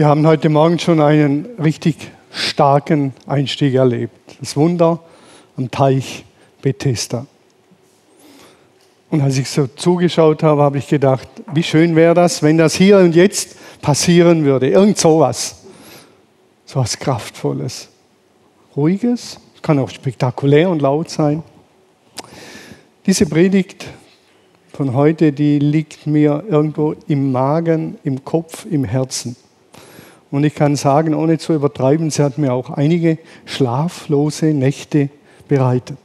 Wir haben heute Morgen schon einen richtig starken Einstieg erlebt. Das Wunder am Teich Bethesda. Und als ich so zugeschaut habe, habe ich gedacht, wie schön wäre das, wenn das hier und jetzt passieren würde. Irgend sowas. So was Kraftvolles. Ruhiges, kann auch spektakulär und laut sein. Diese Predigt von heute, die liegt mir irgendwo im Magen, im Kopf, im Herzen. Und ich kann sagen, ohne zu übertreiben, sie hat mir auch einige schlaflose Nächte bereitet.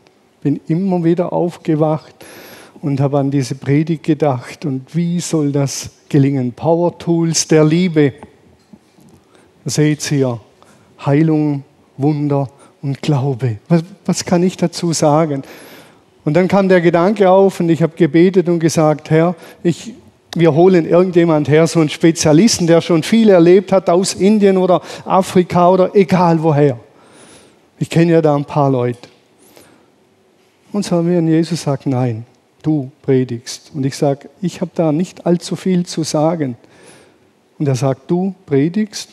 Bin immer wieder aufgewacht und habe an diese Predigt gedacht. Und wie soll das gelingen? Power Tools der Liebe. Da seht ihr Heilung, Wunder und Glaube. Was, was kann ich dazu sagen? Und dann kam der Gedanke auf und ich habe gebetet und gesagt, Herr, ich, wir holen irgendjemand her, so einen Spezialisten, der schon viel erlebt hat aus Indien oder Afrika oder egal woher. Ich kenne ja da ein paar Leute. Und so haben wir und Jesus sagt, nein, du predigst. Und ich sage, ich habe da nicht allzu viel zu sagen. Und er sagt, du predigst.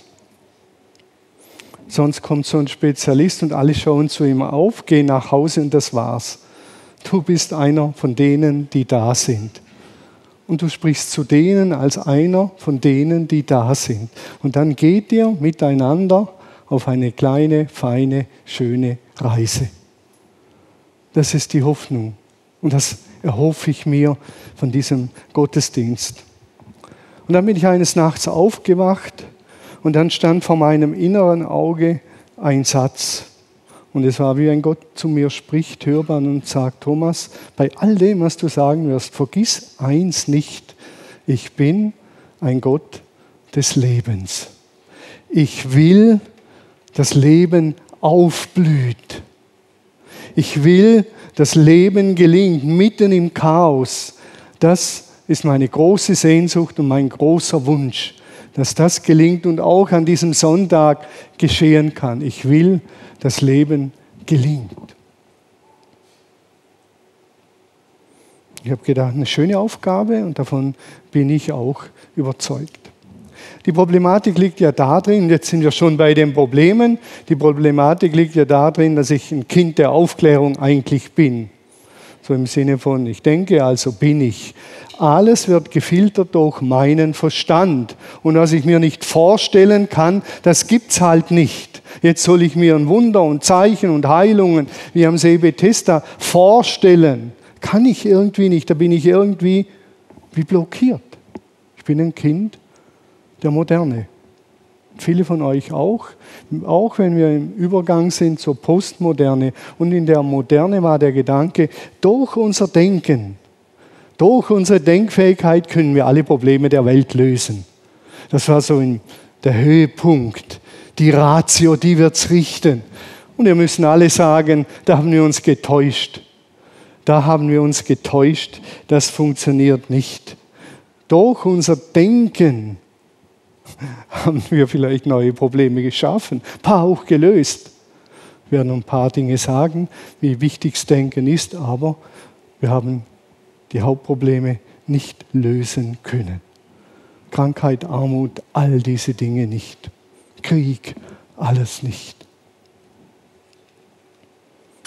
Sonst kommt so ein Spezialist und alle schauen zu ihm auf, gehen nach Hause und das war's. Du bist einer von denen, die da sind. Und du sprichst zu denen als einer von denen, die da sind. Und dann geht ihr miteinander auf eine kleine, feine, schöne Reise. Das ist die Hoffnung. Und das erhoffe ich mir von diesem Gottesdienst. Und dann bin ich eines Nachts aufgewacht und dann stand vor meinem inneren Auge ein Satz. Und es war wie ein Gott zu mir spricht, hörbar und sagt, Thomas, bei all dem, was du sagen wirst, vergiss eins nicht. Ich bin ein Gott des Lebens. Ich will, dass Leben aufblüht. Ich will, dass Leben gelingt mitten im Chaos. Das ist meine große Sehnsucht und mein großer Wunsch, dass das gelingt und auch an diesem Sonntag geschehen kann. Ich will, das Leben gelingt. Ich habe gedacht, eine schöne Aufgabe und davon bin ich auch überzeugt. Die Problematik liegt ja darin, jetzt sind wir schon bei den Problemen, die Problematik liegt ja darin, dass ich ein Kind der Aufklärung eigentlich bin. So im Sinne von, ich denke, also bin ich. Alles wird gefiltert durch meinen Verstand. Und was ich mir nicht vorstellen kann, das gibt es halt nicht. Jetzt soll ich mir ein Wunder und Zeichen und Heilungen wie am See Bethesda vorstellen. Kann ich irgendwie nicht. Da bin ich irgendwie wie blockiert. Ich bin ein Kind der Moderne. Viele von euch auch, auch wenn wir im Übergang sind zur Postmoderne. Und in der Moderne war der Gedanke, durch unser Denken, durch unsere Denkfähigkeit können wir alle Probleme der Welt lösen. Das war so der Höhepunkt. Die Ratio, die wird es richten. Und wir müssen alle sagen, da haben wir uns getäuscht. Da haben wir uns getäuscht. Das funktioniert nicht. Durch unser Denken haben wir vielleicht neue Probleme geschaffen, ein paar auch gelöst. Wir werden ein paar Dinge sagen, wie wichtig das Denken ist, aber wir haben die Hauptprobleme nicht lösen können. Krankheit, Armut, all diese Dinge nicht. Krieg, alles nicht.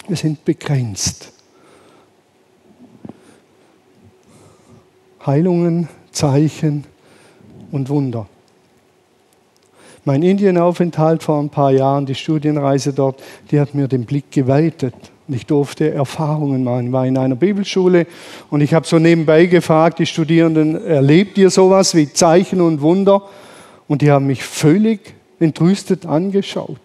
Wir sind begrenzt. Heilungen, Zeichen und Wunder. Mein Indienaufenthalt vor ein paar Jahren, die Studienreise dort, die hat mir den Blick geweitet. Und ich durfte Erfahrungen machen. Ich war in einer Bibelschule und ich habe so nebenbei gefragt, die Studierenden, erlebt ihr sowas wie Zeichen und Wunder? Und die haben mich völlig entrüstet angeschaut.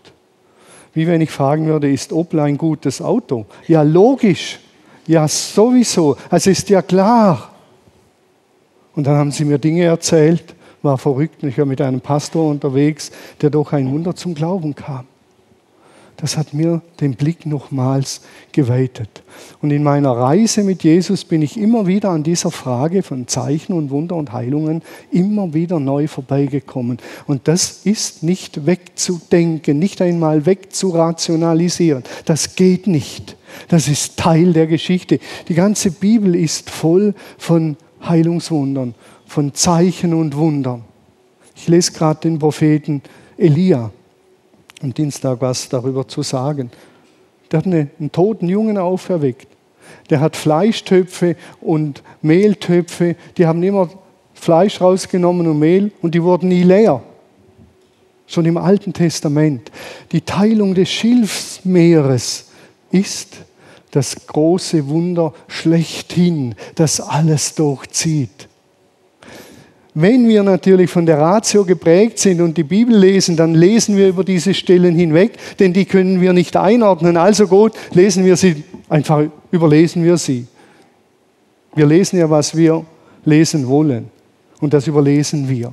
Wie wenn ich fragen würde, ist Opel ein gutes Auto? Ja, logisch. Ja, sowieso. Es ist ja klar. Und dann haben sie mir Dinge erzählt, war verrückt. Ich war mit einem Pastor unterwegs, der durch ein Wunder zum Glauben kam. Das hat mir den Blick nochmals geweitet. Und in meiner Reise mit Jesus bin ich immer wieder an dieser Frage von Zeichen und Wunder und Heilungen immer wieder neu vorbeigekommen. Und das ist nicht wegzudenken, nicht einmal wegzurationalisieren. Das geht nicht. Das ist Teil der Geschichte. Die ganze Bibel ist voll von Heilungswundern von Zeichen und Wundern. Ich lese gerade den Propheten Elia am Dienstag was darüber zu sagen. Der hat eine, einen toten Jungen auferweckt. Der hat Fleischtöpfe und Mehltöpfe, die haben immer Fleisch rausgenommen und Mehl und die wurden nie leer. Schon im Alten Testament. Die Teilung des Schilfsmeeres ist das große Wunder schlechthin, das alles durchzieht. Wenn wir natürlich von der Ratio geprägt sind und die Bibel lesen, dann lesen wir über diese Stellen hinweg, denn die können wir nicht einordnen. Also gut, lesen wir sie, einfach überlesen wir sie. Wir lesen ja, was wir lesen wollen. Und das überlesen wir.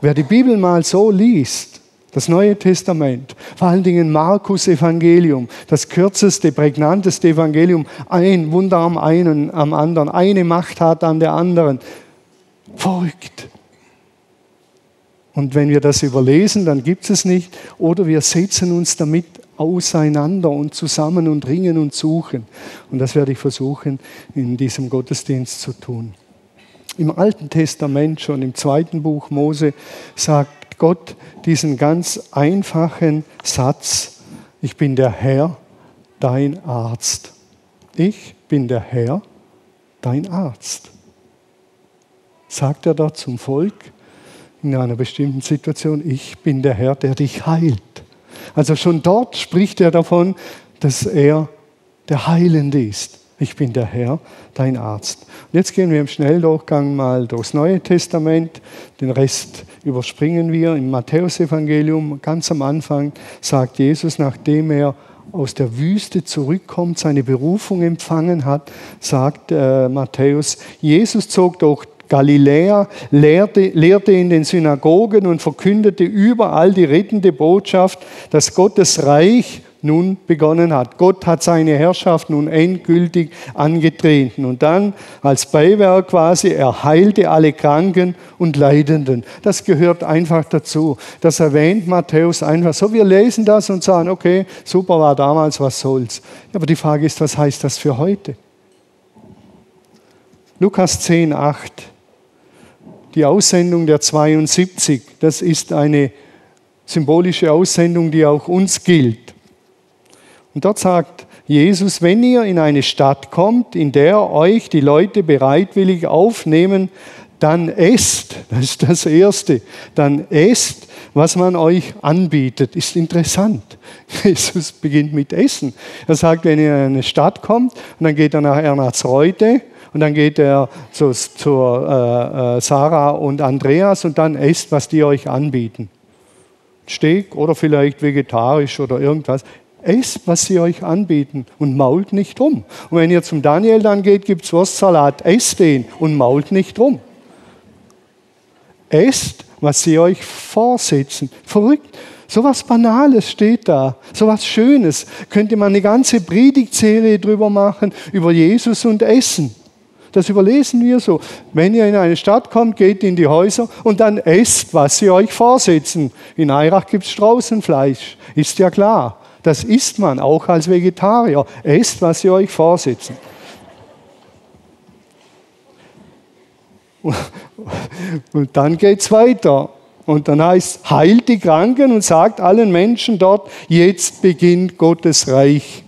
Wer die Bibel mal so liest, das Neue Testament, vor allen Dingen Markus Evangelium, das kürzeste, prägnanteste Evangelium, ein Wunder am einen, am anderen, eine Macht hat an der anderen. Verrückt. Und wenn wir das überlesen, dann gibt es nicht. Oder wir setzen uns damit auseinander und zusammen und ringen und suchen. Und das werde ich versuchen, in diesem Gottesdienst zu tun. Im Alten Testament, schon im zweiten Buch Mose, sagt Gott diesen ganz einfachen Satz, ich bin der Herr, dein Arzt. Ich bin der Herr, dein Arzt. Sagt er da zum Volk in einer bestimmten Situation, ich bin der Herr, der dich heilt. Also schon dort spricht er davon, dass er der Heilende ist. Ich bin der Herr, dein Arzt. Und jetzt gehen wir im Schnelldurchgang mal durchs Neue Testament. Den Rest überspringen wir. Im Matthäusevangelium, ganz am Anfang, sagt Jesus, nachdem er aus der Wüste zurückkommt, seine Berufung empfangen hat, sagt äh, Matthäus, Jesus zog durch Galiläa, lehrte, lehrte in den Synagogen und verkündete überall die rettende Botschaft, dass Gottes Reich nun begonnen hat. Gott hat seine Herrschaft nun endgültig angetreten. Und dann als Beiwerk quasi, er heilte alle Kranken und Leidenden. Das gehört einfach dazu. Das erwähnt Matthäus einfach so. Wir lesen das und sagen, okay, super war damals, was soll's. Aber die Frage ist, was heißt das für heute? Lukas 10, 8. Die Aussendung der 72, das ist eine symbolische Aussendung, die auch uns gilt. Und dort sagt Jesus, wenn ihr in eine Stadt kommt, in der euch die Leute bereitwillig aufnehmen, dann esst, das ist das Erste, dann esst, was man euch anbietet. Ist interessant. Jesus beginnt mit Essen. Er sagt, wenn ihr in eine Stadt kommt, und dann geht er nach Ernatzreute, und dann geht er zu, zur äh, äh, Sarah und Andreas und dann esst, was die euch anbieten. Steak oder vielleicht vegetarisch oder irgendwas. Esst, was sie euch anbieten und mault nicht rum. Und wenn ihr zum Daniel dann geht, gibt es Wurstsalat. Esst den und mault nicht rum. Esst, was sie euch vorsetzen. Verrückt. So was Banales steht da, so was Schönes. Könnte man eine ganze Predigtserie drüber machen, über Jesus und Essen. Das überlesen wir so. Wenn ihr in eine Stadt kommt, geht in die Häuser und dann esst, was sie euch vorsetzen. In Eirach gibt es Straußenfleisch, ist ja klar. Das isst man auch als Vegetarier. Esst, was sie euch vorsitzen. Und dann geht es weiter. Und dann heißt, heilt die Kranken und sagt allen Menschen dort, jetzt beginnt Gottes Reich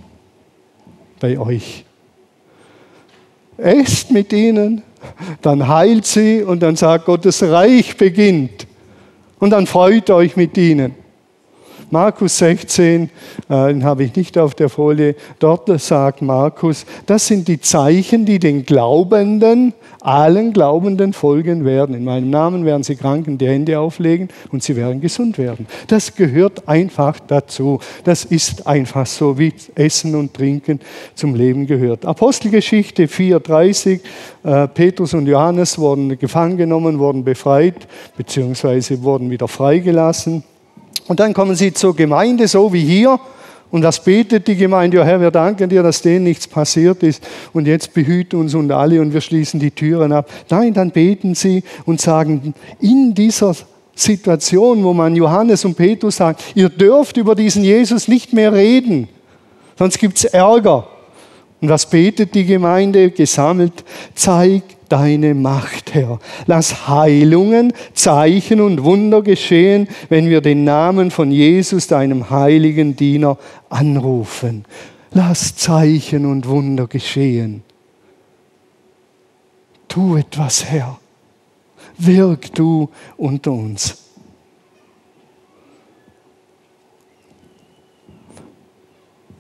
bei euch. Esst mit ihnen, dann heilt sie und dann sagt, Gottes Reich beginnt. Und dann freut euch mit ihnen. Markus 16, äh, den habe ich nicht auf der Folie, dort sagt Markus, das sind die Zeichen, die den Glaubenden, allen Glaubenden folgen werden. In meinem Namen werden sie Kranken die Hände auflegen und sie werden gesund werden. Das gehört einfach dazu. Das ist einfach so, wie Essen und Trinken zum Leben gehört. Apostelgeschichte 4,30, äh, Petrus und Johannes wurden gefangen genommen, wurden befreit, beziehungsweise wurden wieder freigelassen. Und dann kommen sie zur Gemeinde, so wie hier. Und was betet die Gemeinde? Ja, Herr, wir danken dir, dass denen nichts passiert ist. Und jetzt behüten uns und alle und wir schließen die Türen ab. Nein, dann beten sie und sagen, in dieser Situation, wo man Johannes und Petrus sagt, ihr dürft über diesen Jesus nicht mehr reden, sonst gibt es Ärger. Und was betet die Gemeinde? Gesammelt, zeig deine Macht, Herr. Lass Heilungen, Zeichen und Wunder geschehen, wenn wir den Namen von Jesus, deinem heiligen Diener, anrufen. Lass Zeichen und Wunder geschehen. Tu etwas, Herr. Wirk du unter uns.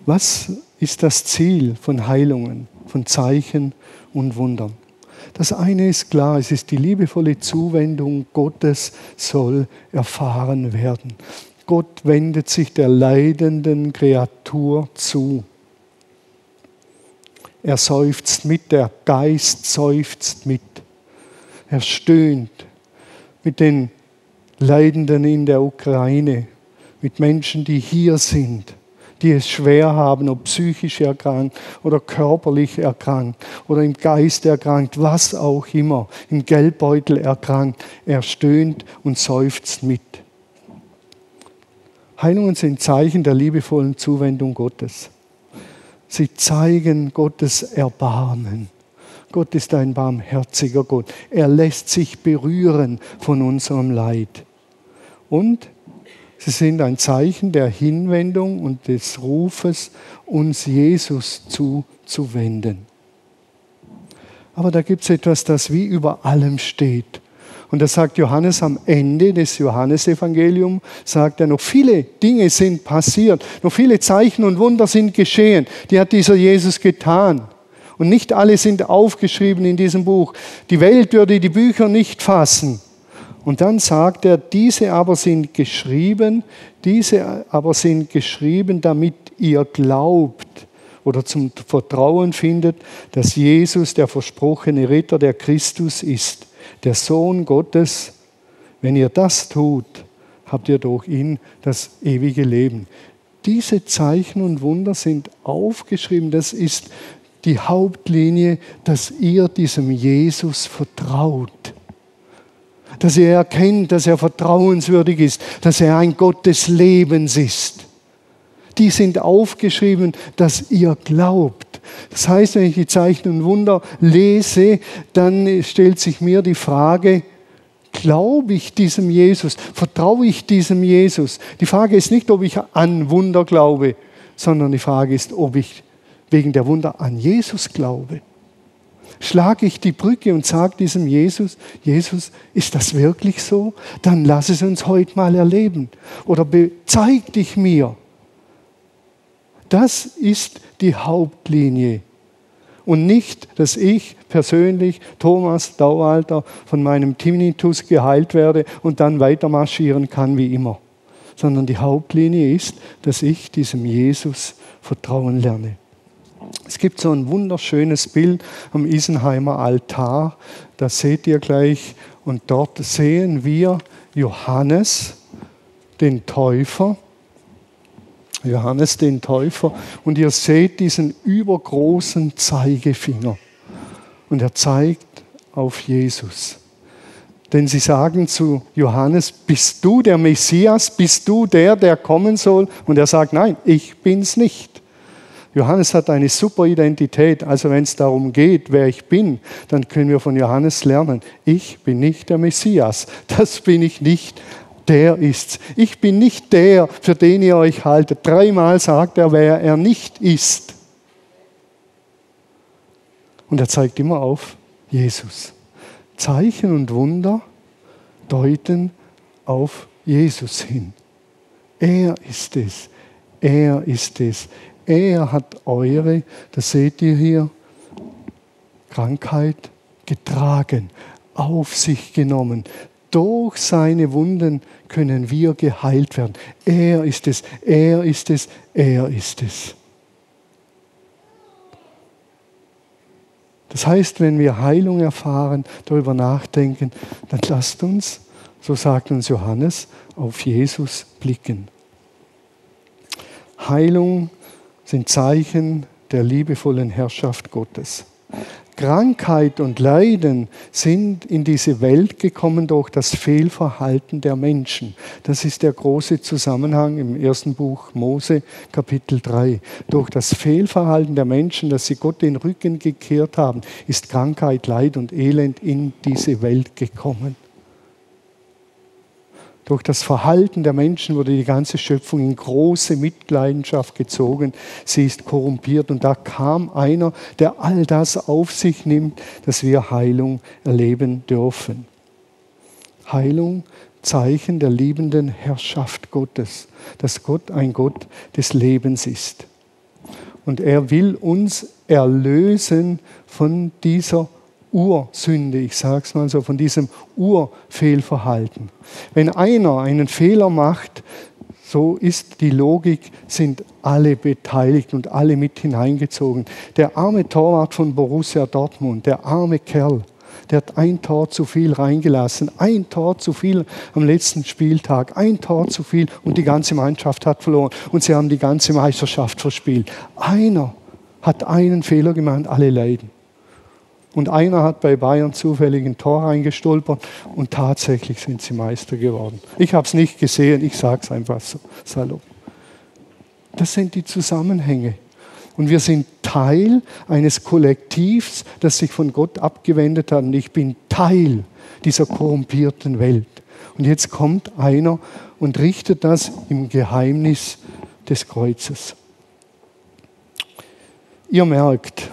Was ist das Ziel von Heilungen, von Zeichen und Wundern? Das eine ist klar, es ist die liebevolle Zuwendung Gottes soll erfahren werden. Gott wendet sich der leidenden Kreatur zu. Er seufzt mit, der Geist seufzt mit. Er stöhnt mit den Leidenden in der Ukraine, mit Menschen, die hier sind die es schwer haben, ob psychisch erkrankt oder körperlich erkrankt oder im Geist erkrankt, was auch immer, im Geldbeutel erkrankt. Er stöhnt und seufzt mit. Heilungen sind Zeichen der liebevollen Zuwendung Gottes. Sie zeigen Gottes Erbarmen. Gott ist ein barmherziger Gott. Er lässt sich berühren von unserem Leid. Und Sie sind ein Zeichen der Hinwendung und des Rufes, uns Jesus zuzuwenden. Aber da gibt es etwas, das wie über allem steht. Und das sagt Johannes am Ende des Johannesevangeliums, sagt er, noch viele Dinge sind passiert, noch viele Zeichen und Wunder sind geschehen. Die hat dieser Jesus getan. Und nicht alle sind aufgeschrieben in diesem Buch. Die Welt würde die Bücher nicht fassen. Und dann sagt er, diese aber sind geschrieben, diese aber sind geschrieben, damit ihr glaubt oder zum Vertrauen findet, dass Jesus der versprochene Ritter, der Christus ist, der Sohn Gottes. Wenn ihr das tut, habt ihr durch ihn das ewige Leben. Diese Zeichen und Wunder sind aufgeschrieben. Das ist die Hauptlinie, dass ihr diesem Jesus vertraut dass er erkennt, dass er vertrauenswürdig ist, dass er ein Gott des Lebens ist. Die sind aufgeschrieben, dass ihr glaubt. Das heißt, wenn ich die Zeichen und Wunder lese, dann stellt sich mir die Frage, glaube ich diesem Jesus? Vertraue ich diesem Jesus? Die Frage ist nicht, ob ich an Wunder glaube, sondern die Frage ist, ob ich wegen der Wunder an Jesus glaube schlage ich die Brücke und sage diesem Jesus, Jesus, ist das wirklich so? Dann lass es uns heute mal erleben. Oder zeig dich mir. Das ist die Hauptlinie. Und nicht, dass ich persönlich, Thomas Daualter, von meinem Tinnitus geheilt werde und dann weiter marschieren kann wie immer. Sondern die Hauptlinie ist, dass ich diesem Jesus vertrauen lerne. Es gibt so ein wunderschönes Bild am Isenheimer Altar. Das seht ihr gleich. Und dort sehen wir Johannes, den Täufer. Johannes, den Täufer. Und ihr seht diesen übergroßen Zeigefinger. Und er zeigt auf Jesus. Denn sie sagen zu Johannes, bist du der Messias? Bist du der, der kommen soll? Und er sagt, nein, ich bin's nicht. Johannes hat eine super Identität. Also wenn es darum geht, wer ich bin, dann können wir von Johannes lernen. Ich bin nicht der Messias. Das bin ich nicht. Der ist's. Ich bin nicht der, für den ihr euch haltet. Dreimal sagt er, wer er nicht ist. Und er zeigt immer auf Jesus. Zeichen und Wunder deuten auf Jesus hin. Er ist es. Er ist es. Er hat eure, das seht ihr hier, Krankheit getragen, auf sich genommen. Durch seine Wunden können wir geheilt werden. Er ist es, er ist es, er ist es. Das heißt, wenn wir Heilung erfahren, darüber nachdenken, dann lasst uns, so sagt uns Johannes, auf Jesus blicken. Heilung sind Zeichen der liebevollen Herrschaft Gottes. Krankheit und Leiden sind in diese Welt gekommen durch das Fehlverhalten der Menschen. Das ist der große Zusammenhang im ersten Buch Mose, Kapitel 3. Durch das Fehlverhalten der Menschen, dass sie Gott den Rücken gekehrt haben, ist Krankheit, Leid und Elend in diese Welt gekommen. Durch das Verhalten der Menschen wurde die ganze Schöpfung in große Mitleidenschaft gezogen. Sie ist korrumpiert und da kam einer, der all das auf sich nimmt, dass wir Heilung erleben dürfen. Heilung, Zeichen der liebenden Herrschaft Gottes, dass Gott ein Gott des Lebens ist. Und er will uns erlösen von dieser Ursünde, ich sage es mal so, von diesem Urfehlverhalten. Wenn einer einen Fehler macht, so ist die Logik, sind alle beteiligt und alle mit hineingezogen. Der arme Torwart von Borussia Dortmund, der arme Kerl, der hat ein Tor zu viel reingelassen, ein Tor zu viel am letzten Spieltag, ein Tor zu viel und die ganze Mannschaft hat verloren und sie haben die ganze Meisterschaft verspielt. Einer hat einen Fehler gemacht, alle leiden. Und einer hat bei Bayern zufällig ein Tor reingestolpert und tatsächlich sind sie Meister geworden. Ich habe es nicht gesehen, ich sage es einfach so salopp. Das sind die Zusammenhänge. Und wir sind Teil eines Kollektivs, das sich von Gott abgewendet hat. Und ich bin Teil dieser korrumpierten Welt. Und jetzt kommt einer und richtet das im Geheimnis des Kreuzes. Ihr merkt,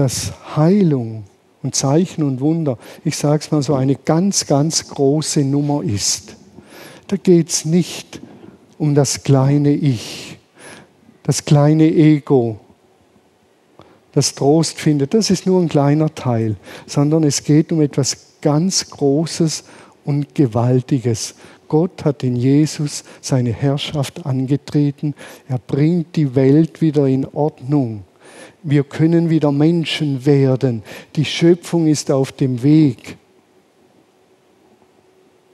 dass Heilung und Zeichen und Wunder, ich sage es mal so, eine ganz, ganz große Nummer ist. Da geht es nicht um das kleine Ich, das kleine Ego, das Trost findet. Das ist nur ein kleiner Teil, sondern es geht um etwas ganz Großes und Gewaltiges. Gott hat in Jesus seine Herrschaft angetreten. Er bringt die Welt wieder in Ordnung. Wir können wieder Menschen werden. Die Schöpfung ist auf dem Weg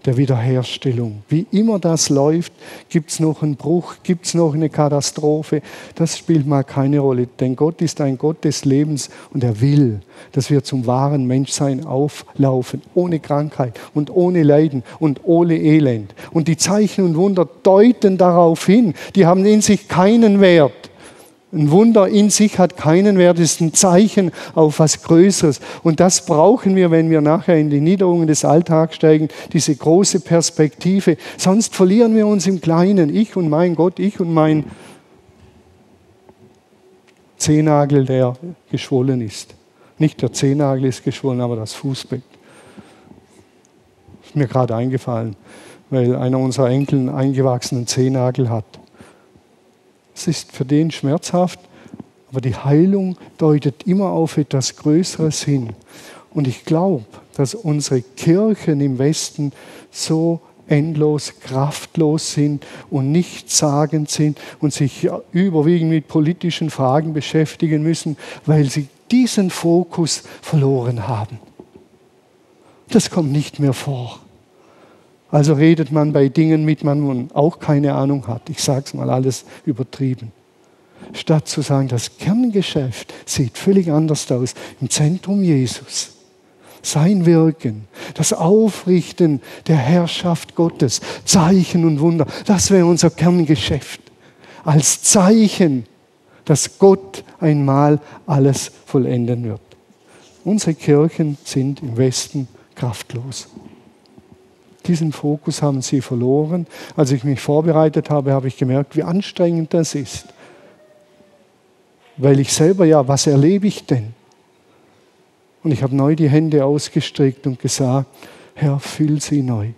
der Wiederherstellung. Wie immer das läuft, gibt es noch einen Bruch, gibt es noch eine Katastrophe. Das spielt mal keine Rolle, denn Gott ist ein Gott des Lebens und er will, dass wir zum wahren Menschsein auflaufen, ohne Krankheit und ohne Leiden und ohne Elend. Und die Zeichen und Wunder deuten darauf hin, die haben in sich keinen Wert. Ein Wunder in sich hat keinen Wert, ist ein Zeichen auf was Größeres. Und das brauchen wir, wenn wir nachher in die Niederungen des Alltags steigen, diese große Perspektive. Sonst verlieren wir uns im Kleinen. Ich und mein Gott, ich und mein Zehennagel, der geschwollen ist. Nicht der Zehennagel ist geschwollen, aber das Fußbett. Ist mir gerade eingefallen, weil einer unserer Enkel einen eingewachsenen Zehennagel hat. Es ist für den schmerzhaft, aber die Heilung deutet immer auf etwas Größeres hin. Und ich glaube, dass unsere Kirchen im Westen so endlos kraftlos sind und nichtssagend sind und sich überwiegend mit politischen Fragen beschäftigen müssen, weil sie diesen Fokus verloren haben. Das kommt nicht mehr vor. Also redet man bei Dingen mit, man auch keine Ahnung hat. Ich sage es mal alles übertrieben. Statt zu sagen, das Kerngeschäft sieht völlig anders aus. Im Zentrum Jesus. Sein Wirken, das Aufrichten der Herrschaft Gottes, Zeichen und Wunder, das wäre unser Kerngeschäft. Als Zeichen, dass Gott einmal alles vollenden wird. Unsere Kirchen sind im Westen kraftlos. Diesen Fokus haben sie verloren. Als ich mich vorbereitet habe, habe ich gemerkt, wie anstrengend das ist. Weil ich selber ja, was erlebe ich denn? Und ich habe neu die Hände ausgestreckt und gesagt, Herr, füll sie neu.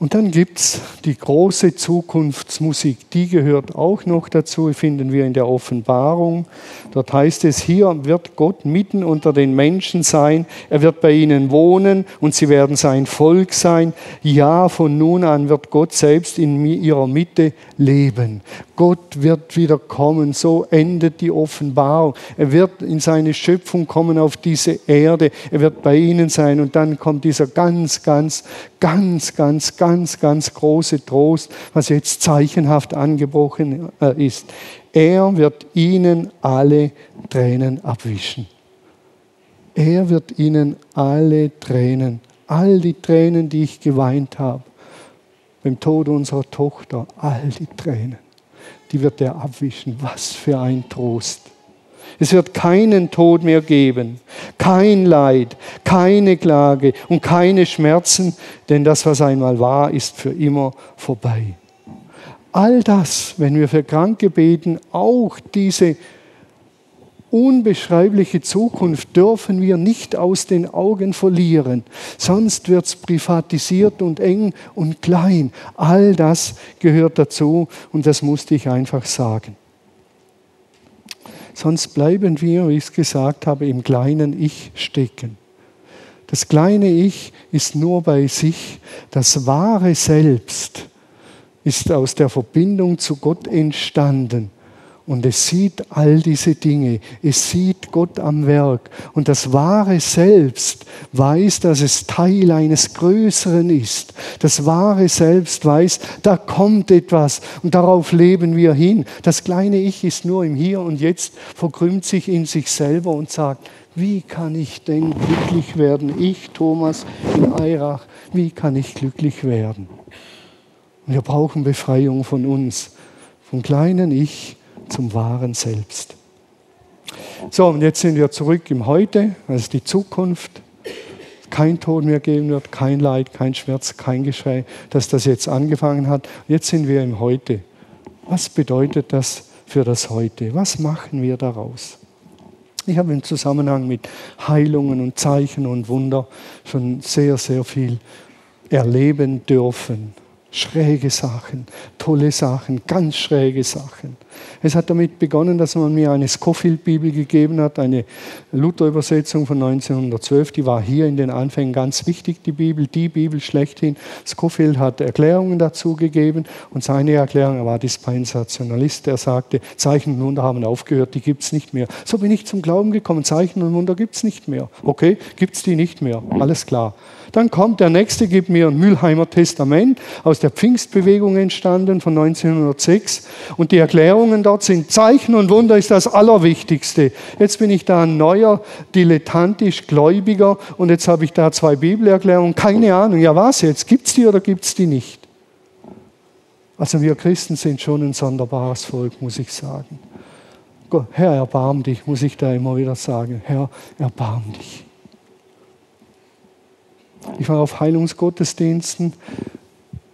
Und dann gibt es die große Zukunftsmusik, die gehört auch noch dazu, finden wir in der Offenbarung. Dort heißt es, hier wird Gott mitten unter den Menschen sein, er wird bei ihnen wohnen und sie werden sein Volk sein. Ja, von nun an wird Gott selbst in ihrer Mitte leben. Gott wird wieder kommen, so endet die Offenbarung. Er wird in seine Schöpfung kommen auf diese Erde, er wird bei ihnen sein und dann kommt dieser ganz, ganz, ganz, ganz, ganz, ganz große Trost, was jetzt zeichenhaft angebrochen äh, ist. Er wird ihnen alle Tränen abwischen. Er wird ihnen alle Tränen, all die Tränen, die ich geweint habe, beim Tod unserer Tochter, all die Tränen, die wird er abwischen. Was für ein Trost. Es wird keinen Tod mehr geben, kein Leid, keine Klage und keine Schmerzen, denn das, was einmal war, ist für immer vorbei. All das, wenn wir für Kranke beten, auch diese unbeschreibliche Zukunft dürfen wir nicht aus den Augen verlieren. Sonst wird es privatisiert und eng und klein. All das gehört dazu und das musste ich einfach sagen. Sonst bleiben wir, wie ich es gesagt habe, im kleinen Ich stecken. Das kleine Ich ist nur bei sich. Das wahre Selbst ist aus der Verbindung zu Gott entstanden. Und es sieht all diese Dinge. Es sieht Gott am Werk. Und das wahre Selbst weiß, dass es Teil eines Größeren ist. Das wahre Selbst weiß, da kommt etwas und darauf leben wir hin. Das kleine Ich ist nur im Hier und Jetzt, verkrümmt sich in sich selber und sagt, wie kann ich denn glücklich werden? Ich, Thomas in Eirach, wie kann ich glücklich werden? Wir brauchen Befreiung von uns, vom kleinen Ich zum wahren Selbst. So, und jetzt sind wir zurück im Heute, ist die Zukunft. Kein Tod mehr geben wird, kein Leid, kein Schmerz, kein Geschrei, dass das jetzt angefangen hat. Jetzt sind wir im Heute. Was bedeutet das für das Heute? Was machen wir daraus? Ich habe im Zusammenhang mit Heilungen und Zeichen und Wunder schon sehr, sehr viel erleben dürfen schräge Sachen, tolle Sachen, ganz schräge Sachen. Es hat damit begonnen, dass man mir eine Scofield-Bibel gegeben hat, eine Luther-Übersetzung von 1912. Die war hier in den Anfängen ganz wichtig, die Bibel, die Bibel schlechthin. Scofield hat Erklärungen dazu gegeben und seine Erklärung, er war Dispensationalist, er sagte, Zeichen und Wunder haben aufgehört, die gibt es nicht mehr. So bin ich zum Glauben gekommen, Zeichen und Wunder gibt es nicht mehr. Okay, gibt es die nicht mehr, alles klar. Dann kommt der nächste, gibt mir ein Mülheimer Testament aus der Pfingstbewegung entstanden von 1906. Und die Erklärungen dort sind, Zeichen und Wunder ist das Allerwichtigste. Jetzt bin ich da ein neuer, dilettantisch Gläubiger und jetzt habe ich da zwei Bibelerklärungen. Keine Ahnung, ja was jetzt? Gibt es die oder gibt es die nicht? Also wir Christen sind schon ein sonderbares Volk, muss ich sagen. Herr, erbarm dich, muss ich da immer wieder sagen. Herr, erbarm dich. Ich war auf Heilungsgottesdiensten,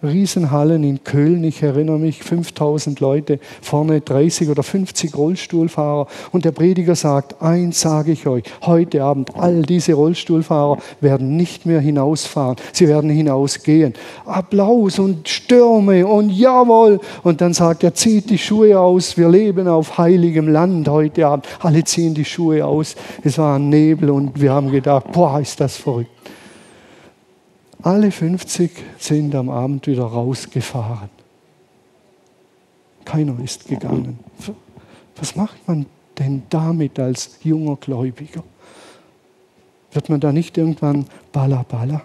Riesenhallen in Köln, ich erinnere mich, 5000 Leute, vorne 30 oder 50 Rollstuhlfahrer. Und der Prediger sagt, eins sage ich euch, heute Abend, all diese Rollstuhlfahrer werden nicht mehr hinausfahren, sie werden hinausgehen. Applaus und Stürme und jawohl. Und dann sagt er, zieht die Schuhe aus, wir leben auf heiligem Land heute Abend. Alle ziehen die Schuhe aus. Es war ein Nebel und wir haben gedacht, boah, ist das verrückt. Alle 50 sind am Abend wieder rausgefahren. Keiner ist gegangen. Was macht man denn damit als junger Gläubiger? Wird man da nicht irgendwann balla balla?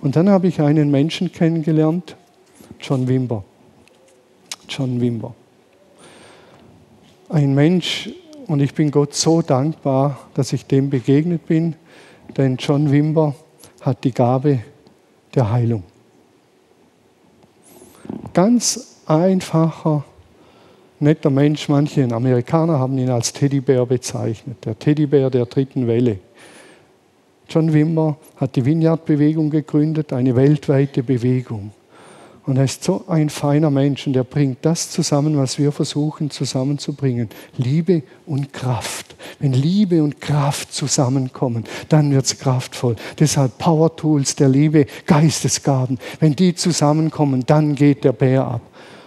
Und dann habe ich einen Menschen kennengelernt, John Wimber. John Wimber. Ein Mensch, und ich bin Gott so dankbar, dass ich dem begegnet bin. Denn John Wimber hat die Gabe der Heilung. Ganz einfacher, netter Mensch. Manche Amerikaner haben ihn als Teddybär bezeichnet. Der Teddybär der dritten Welle. John Wimber hat die Vineyard-Bewegung gegründet, eine weltweite Bewegung. Und er ist so ein feiner Mensch und er bringt das zusammen, was wir versuchen zusammenzubringen. Liebe und Kraft. Wenn Liebe und Kraft zusammenkommen, dann wird es kraftvoll. Deshalb Power Tools der Liebe, Geistesgaben. Wenn die zusammenkommen, dann geht der Bär ab.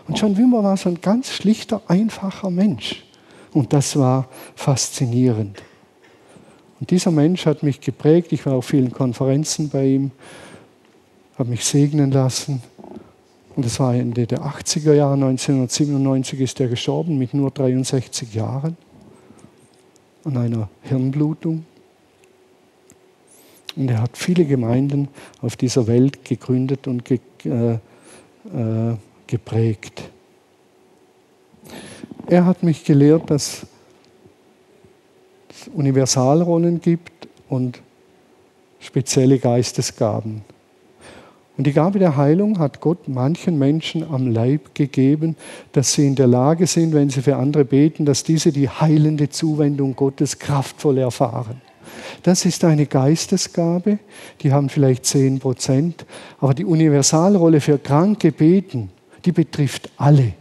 Und John Wimmer war so ein ganz schlichter, einfacher Mensch. Und das war faszinierend. Und dieser Mensch hat mich geprägt. Ich war auf vielen Konferenzen bei ihm, habe mich segnen lassen und das war Ende der 80er Jahre, 1997 ist er gestorben mit nur 63 Jahren an einer Hirnblutung. Und er hat viele Gemeinden auf dieser Welt gegründet und ge, äh, äh, geprägt. er hat mich gelehrt, dass es Universalrollen gibt und spezielle Geistesgaben. Und die Gabe der Heilung hat Gott manchen Menschen am Leib gegeben, dass sie in der Lage sind, wenn sie für andere beten, dass diese die heilende Zuwendung Gottes kraftvoll erfahren. Das ist eine Geistesgabe, die haben vielleicht 10 Prozent, aber die Universalrolle für Kranke beten, die betrifft alle.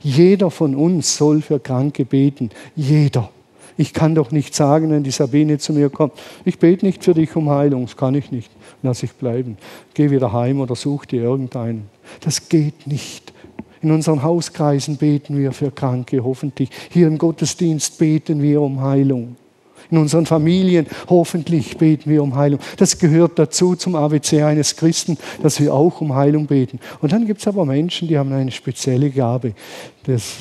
Jeder von uns soll für Kranke beten, jeder. Ich kann doch nicht sagen, wenn die Sabine zu mir kommt, ich bete nicht für dich um Heilung, das kann ich nicht, lass ich bleiben. Geh wieder heim oder such dir irgendeinen. Das geht nicht. In unseren Hauskreisen beten wir für Kranke, hoffentlich. Hier im Gottesdienst beten wir um Heilung. In unseren Familien hoffentlich beten wir um Heilung. Das gehört dazu zum ABC eines Christen, dass wir auch um Heilung beten. Und dann gibt es aber Menschen, die haben eine spezielle Gabe. Das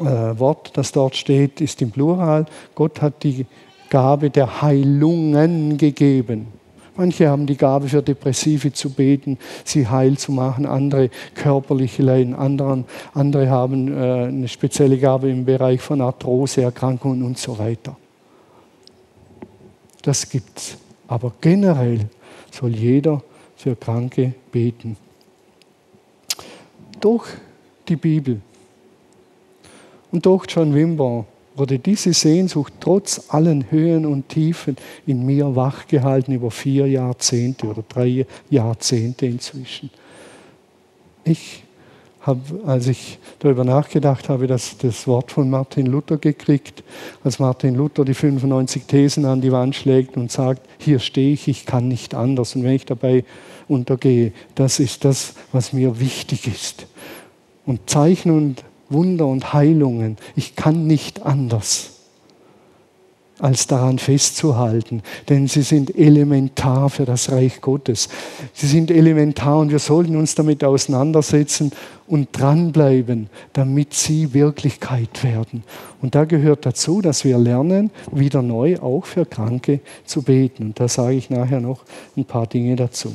äh, Wort, das dort steht, ist im Plural. Gott hat die Gabe der Heilungen gegeben. Manche haben die Gabe für Depressive zu beten, sie heil zu machen, andere körperliche Leiden, anderen, andere haben äh, eine spezielle Gabe im Bereich von Arthroseerkrankungen und so weiter. Das gibt's. Aber generell soll jeder für Kranke beten. Durch die Bibel und durch John Wimber wurde diese Sehnsucht trotz allen Höhen und Tiefen in mir wachgehalten über vier Jahrzehnte oder drei Jahrzehnte inzwischen. Ich habe, als ich darüber nachgedacht habe, das, das Wort von Martin Luther gekriegt, als Martin Luther die 95 Thesen an die Wand schlägt und sagt, hier stehe ich, ich kann nicht anders. Und wenn ich dabei untergehe, das ist das, was mir wichtig ist. Und Zeichen und Wunder und Heilungen. Ich kann nicht anders als daran festzuhalten, denn sie sind elementar für das Reich Gottes. Sie sind elementar und wir sollten uns damit auseinandersetzen und dranbleiben, damit sie Wirklichkeit werden. Und da gehört dazu, dass wir lernen, wieder neu auch für Kranke zu beten. Und da sage ich nachher noch ein paar Dinge dazu.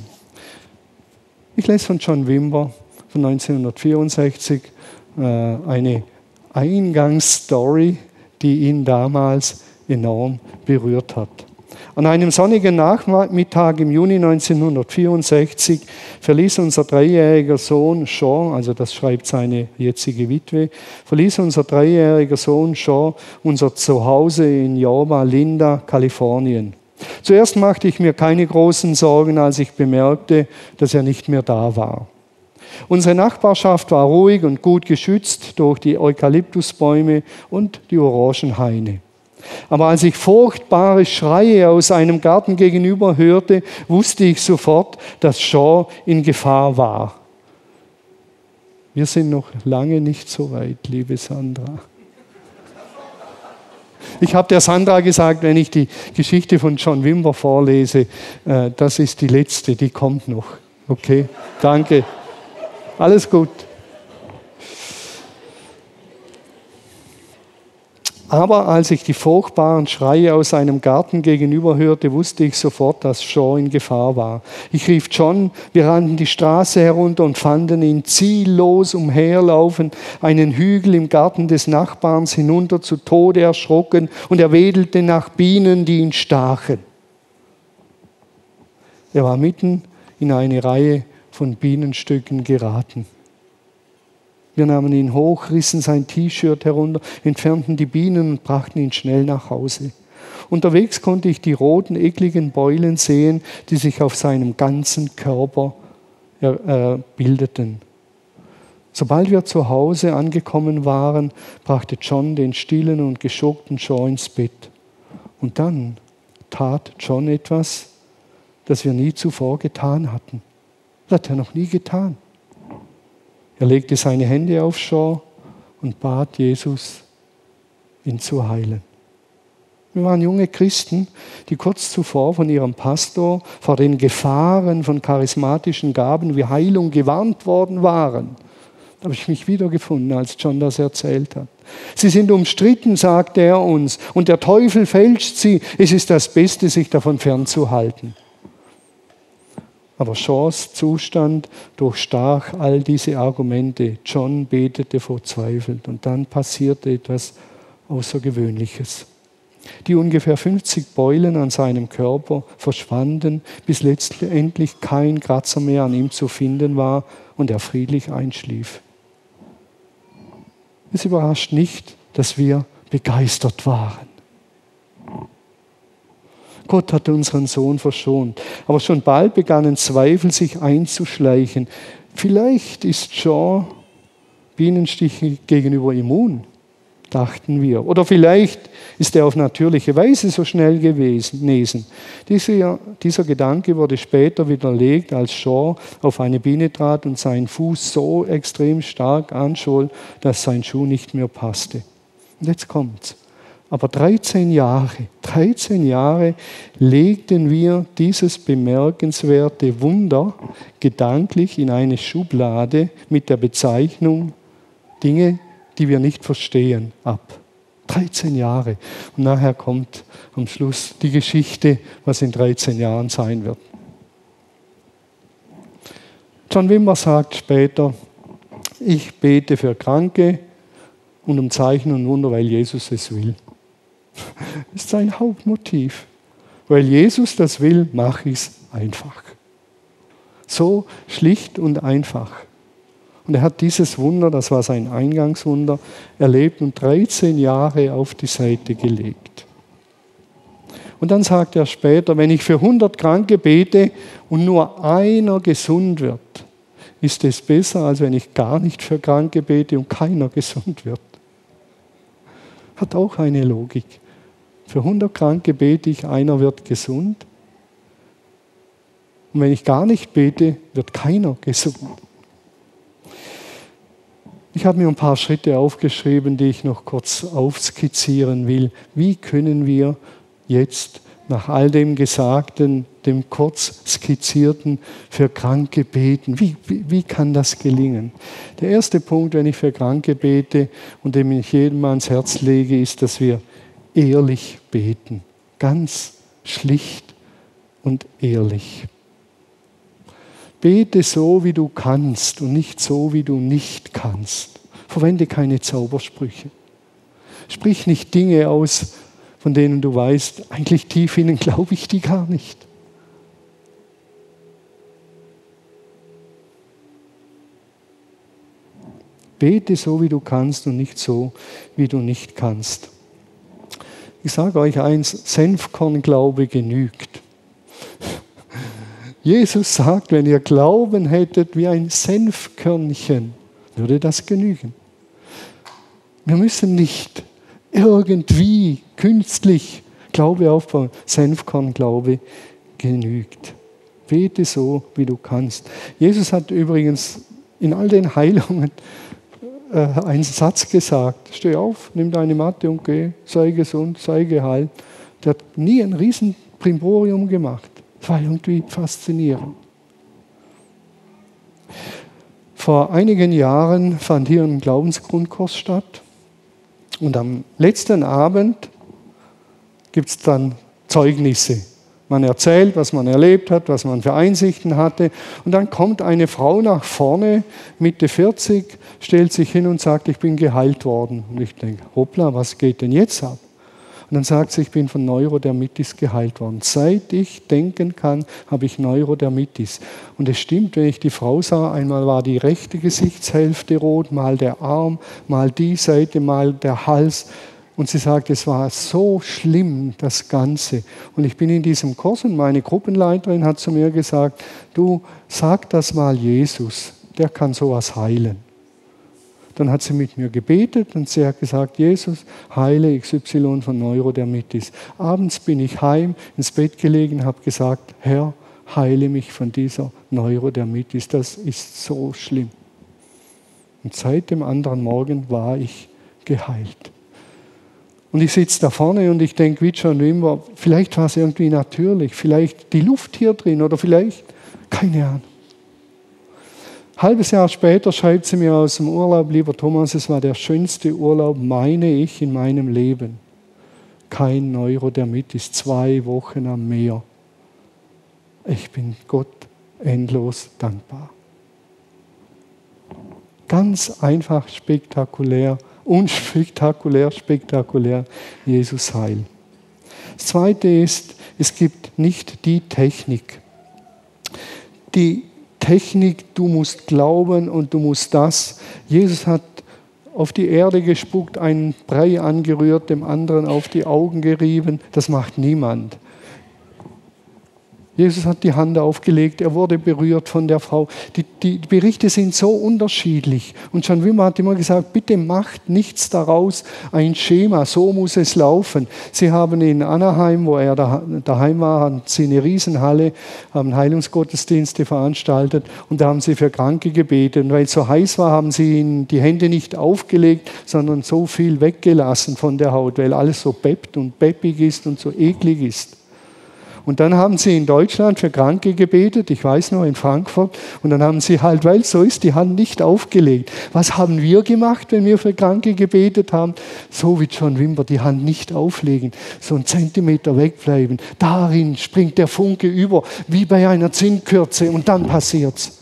Ich lese von John Wimber von 1964 äh, eine Eingangsstory, die ihn damals enorm berührt hat. An einem sonnigen Nachmittag im Juni 1964 verließ unser dreijähriger Sohn Sean, also das schreibt seine jetzige Witwe, verließ unser dreijähriger Sohn Sean unser Zuhause in Yorba Linda, Kalifornien. Zuerst machte ich mir keine großen Sorgen, als ich bemerkte, dass er nicht mehr da war. Unsere Nachbarschaft war ruhig und gut geschützt durch die Eukalyptusbäume und die Orangenhaine. Aber als ich furchtbare Schreie aus einem Garten gegenüber hörte, wusste ich sofort, dass Shaw in Gefahr war. Wir sind noch lange nicht so weit, liebe Sandra. Ich habe der Sandra gesagt, wenn ich die Geschichte von John Wimber vorlese, äh, das ist die letzte, die kommt noch. Okay, danke. Alles gut. Aber als ich die furchtbaren Schreie aus einem Garten gegenüber hörte, wusste ich sofort, dass Shaw in Gefahr war. Ich rief John, wir rannten die Straße herunter und fanden ihn ziellos umherlaufen, einen Hügel im Garten des Nachbarns hinunter zu Tode erschrocken und er wedelte nach Bienen, die ihn stachen. Er war mitten in eine Reihe von Bienenstücken geraten. Wir nahmen ihn hoch, rissen sein T-Shirt herunter, entfernten die Bienen und brachten ihn schnell nach Hause. Unterwegs konnte ich die roten, ekligen Beulen sehen, die sich auf seinem ganzen Körper äh, bildeten. Sobald wir zu Hause angekommen waren, brachte John den stillen und geschockten Shaw ins Bett. Und dann tat John etwas, das wir nie zuvor getan hatten. Das hat er noch nie getan. Er legte seine Hände auf Shaw und bat Jesus, ihn zu heilen. Wir waren junge Christen, die kurz zuvor von ihrem Pastor vor den Gefahren von charismatischen Gaben wie Heilung gewarnt worden waren. Da habe ich mich wiedergefunden, als John das erzählt hat. Sie sind umstritten, sagte er uns, und der Teufel fälscht sie. Es ist das Beste, sich davon fernzuhalten. Aber Shaws Zustand durchstach all diese Argumente. John betete verzweifelt und dann passierte etwas Außergewöhnliches. Die ungefähr 50 Beulen an seinem Körper verschwanden, bis letztendlich kein Kratzer mehr an ihm zu finden war und er friedlich einschlief. Es überrascht nicht, dass wir begeistert waren. Gott hatte unseren Sohn verschont. Aber schon bald begannen Zweifel sich einzuschleichen. Vielleicht ist Jean Bienenstichen gegenüber immun dachten wir. Oder vielleicht ist er auf natürliche Weise so schnell gewesen. Dieser, dieser Gedanke wurde später widerlegt, als Shaw auf eine Biene trat und seinen Fuß so extrem stark anscholl, dass sein Schuh nicht mehr passte. Und jetzt kommt's. Aber 13 Jahre, 13 Jahre legten wir dieses bemerkenswerte Wunder gedanklich in eine Schublade mit der Bezeichnung Dinge, die wir nicht verstehen, ab. 13 Jahre. Und nachher kommt am Schluss die Geschichte, was in 13 Jahren sein wird. John Wimmer sagt später, ich bete für Kranke und um Zeichen und Wunder, weil Jesus es will. Das ist sein Hauptmotiv. Weil Jesus das will, mache ich es einfach. So schlicht und einfach. Und er hat dieses Wunder, das war sein Eingangswunder, erlebt und 13 Jahre auf die Seite gelegt. Und dann sagt er später, wenn ich für 100 Kranke bete und nur einer gesund wird, ist es besser, als wenn ich gar nicht für Kranke bete und keiner gesund wird. Hat auch eine Logik. Für 100 Kranke bete ich, einer wird gesund. Und wenn ich gar nicht bete, wird keiner gesund. Ich habe mir ein paar Schritte aufgeschrieben, die ich noch kurz aufskizzieren will. Wie können wir jetzt nach all dem Gesagten, dem kurz skizzierten, für Kranke beten? Wie, wie, wie kann das gelingen? Der erste Punkt, wenn ich für Kranke bete und dem ich jedem ans Herz lege, ist, dass wir ehrlich beten. Ganz schlicht und ehrlich. Bete so, wie du kannst und nicht so, wie du nicht kannst. Verwende keine Zaubersprüche. Sprich nicht Dinge aus, von denen du weißt, eigentlich tief innen glaube ich die gar nicht. Bete so, wie du kannst und nicht so, wie du nicht kannst. Ich sage euch eins, Senfkornglaube genügt. Jesus sagt, wenn ihr Glauben hättet wie ein Senfkörnchen, würde das genügen. Wir müssen nicht irgendwie künstlich Glaube aufbauen. Senfkornglaube genügt. Bete so, wie du kannst. Jesus hat übrigens in all den Heilungen äh, einen Satz gesagt. Steh auf, nimm deine Matte und geh, sei gesund, sei geheilt. Der hat nie ein Riesenprimborium gemacht. Das war irgendwie faszinierend. Vor einigen Jahren fand hier ein Glaubensgrundkurs statt. Und am letzten Abend gibt es dann Zeugnisse. Man erzählt, was man erlebt hat, was man für Einsichten hatte. Und dann kommt eine Frau nach vorne, Mitte 40, stellt sich hin und sagt, ich bin geheilt worden. Und ich denke, hoppla, was geht denn jetzt ab? Und dann sagt sie, ich bin von Neurodermitis geheilt worden. Seit ich denken kann, habe ich Neurodermitis. Und es stimmt, wenn ich die Frau sah, einmal war die rechte Gesichtshälfte rot, mal der Arm, mal die Seite, mal der Hals. Und sie sagt, es war so schlimm, das Ganze. Und ich bin in diesem Kurs und meine Gruppenleiterin hat zu mir gesagt, du sag das mal Jesus, der kann sowas heilen. Dann hat sie mit mir gebetet und sie hat gesagt, Jesus, heile XY von Neurodermitis. Abends bin ich heim, ins Bett gelegen, habe gesagt, Herr, heile mich von dieser Neurodermitis. Das ist so schlimm. Und seit dem anderen Morgen war ich geheilt. Und ich sitze da vorne und ich denke, wie John Wimmer, vielleicht war es irgendwie natürlich, vielleicht die Luft hier drin oder vielleicht, keine Ahnung halbes Jahr später schreibt sie mir aus dem Urlaub, lieber Thomas, es war der schönste Urlaub, meine ich, in meinem Leben. Kein Neurodermitis, zwei Wochen am Meer. Ich bin Gott endlos dankbar. Ganz einfach, spektakulär, unspektakulär, spektakulär, Jesus Heil. Das Zweite ist, es gibt nicht die Technik. Die Technik, du musst glauben und du musst das. Jesus hat auf die Erde gespuckt, einen Brei angerührt, dem anderen auf die Augen gerieben. Das macht niemand. Jesus hat die Hand aufgelegt, er wurde berührt von der Frau. Die, die, Berichte sind so unterschiedlich. Und John Wimmer hat immer gesagt, bitte macht nichts daraus ein Schema, so muss es laufen. Sie haben in Anaheim, wo er daheim war, haben sie eine Riesenhalle, haben Heilungsgottesdienste veranstaltet und da haben sie für Kranke gebetet. Und weil es so heiß war, haben sie ihnen die Hände nicht aufgelegt, sondern so viel weggelassen von der Haut, weil alles so peppt und peppig ist und so eklig ist. Und dann haben sie in Deutschland für Kranke gebetet, ich weiß noch, in Frankfurt. Und dann haben sie halt, weil so ist, die Hand nicht aufgelegt. Was haben wir gemacht, wenn wir für Kranke gebetet haben? So wie John Wimber, die Hand nicht auflegen, so einen Zentimeter wegbleiben. Darin springt der Funke über, wie bei einer Zinnkürze. Und dann passiert's.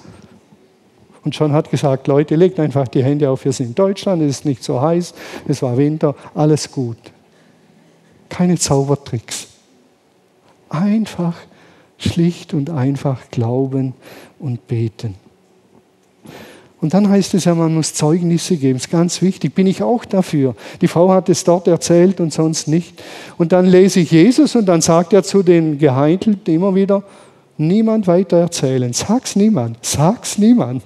Und John hat gesagt, Leute, legt einfach die Hände auf, wir sind in Deutschland, es ist nicht so heiß, es war Winter, alles gut. Keine Zaubertricks. Einfach, schlicht und einfach glauben und beten. Und dann heißt es ja, man muss Zeugnisse geben. Das ist ganz wichtig. Bin ich auch dafür. Die Frau hat es dort erzählt und sonst nicht. Und dann lese ich Jesus und dann sagt er zu den Geheintelten immer wieder, niemand weiter erzählen. Sag's niemand. Sag's niemand.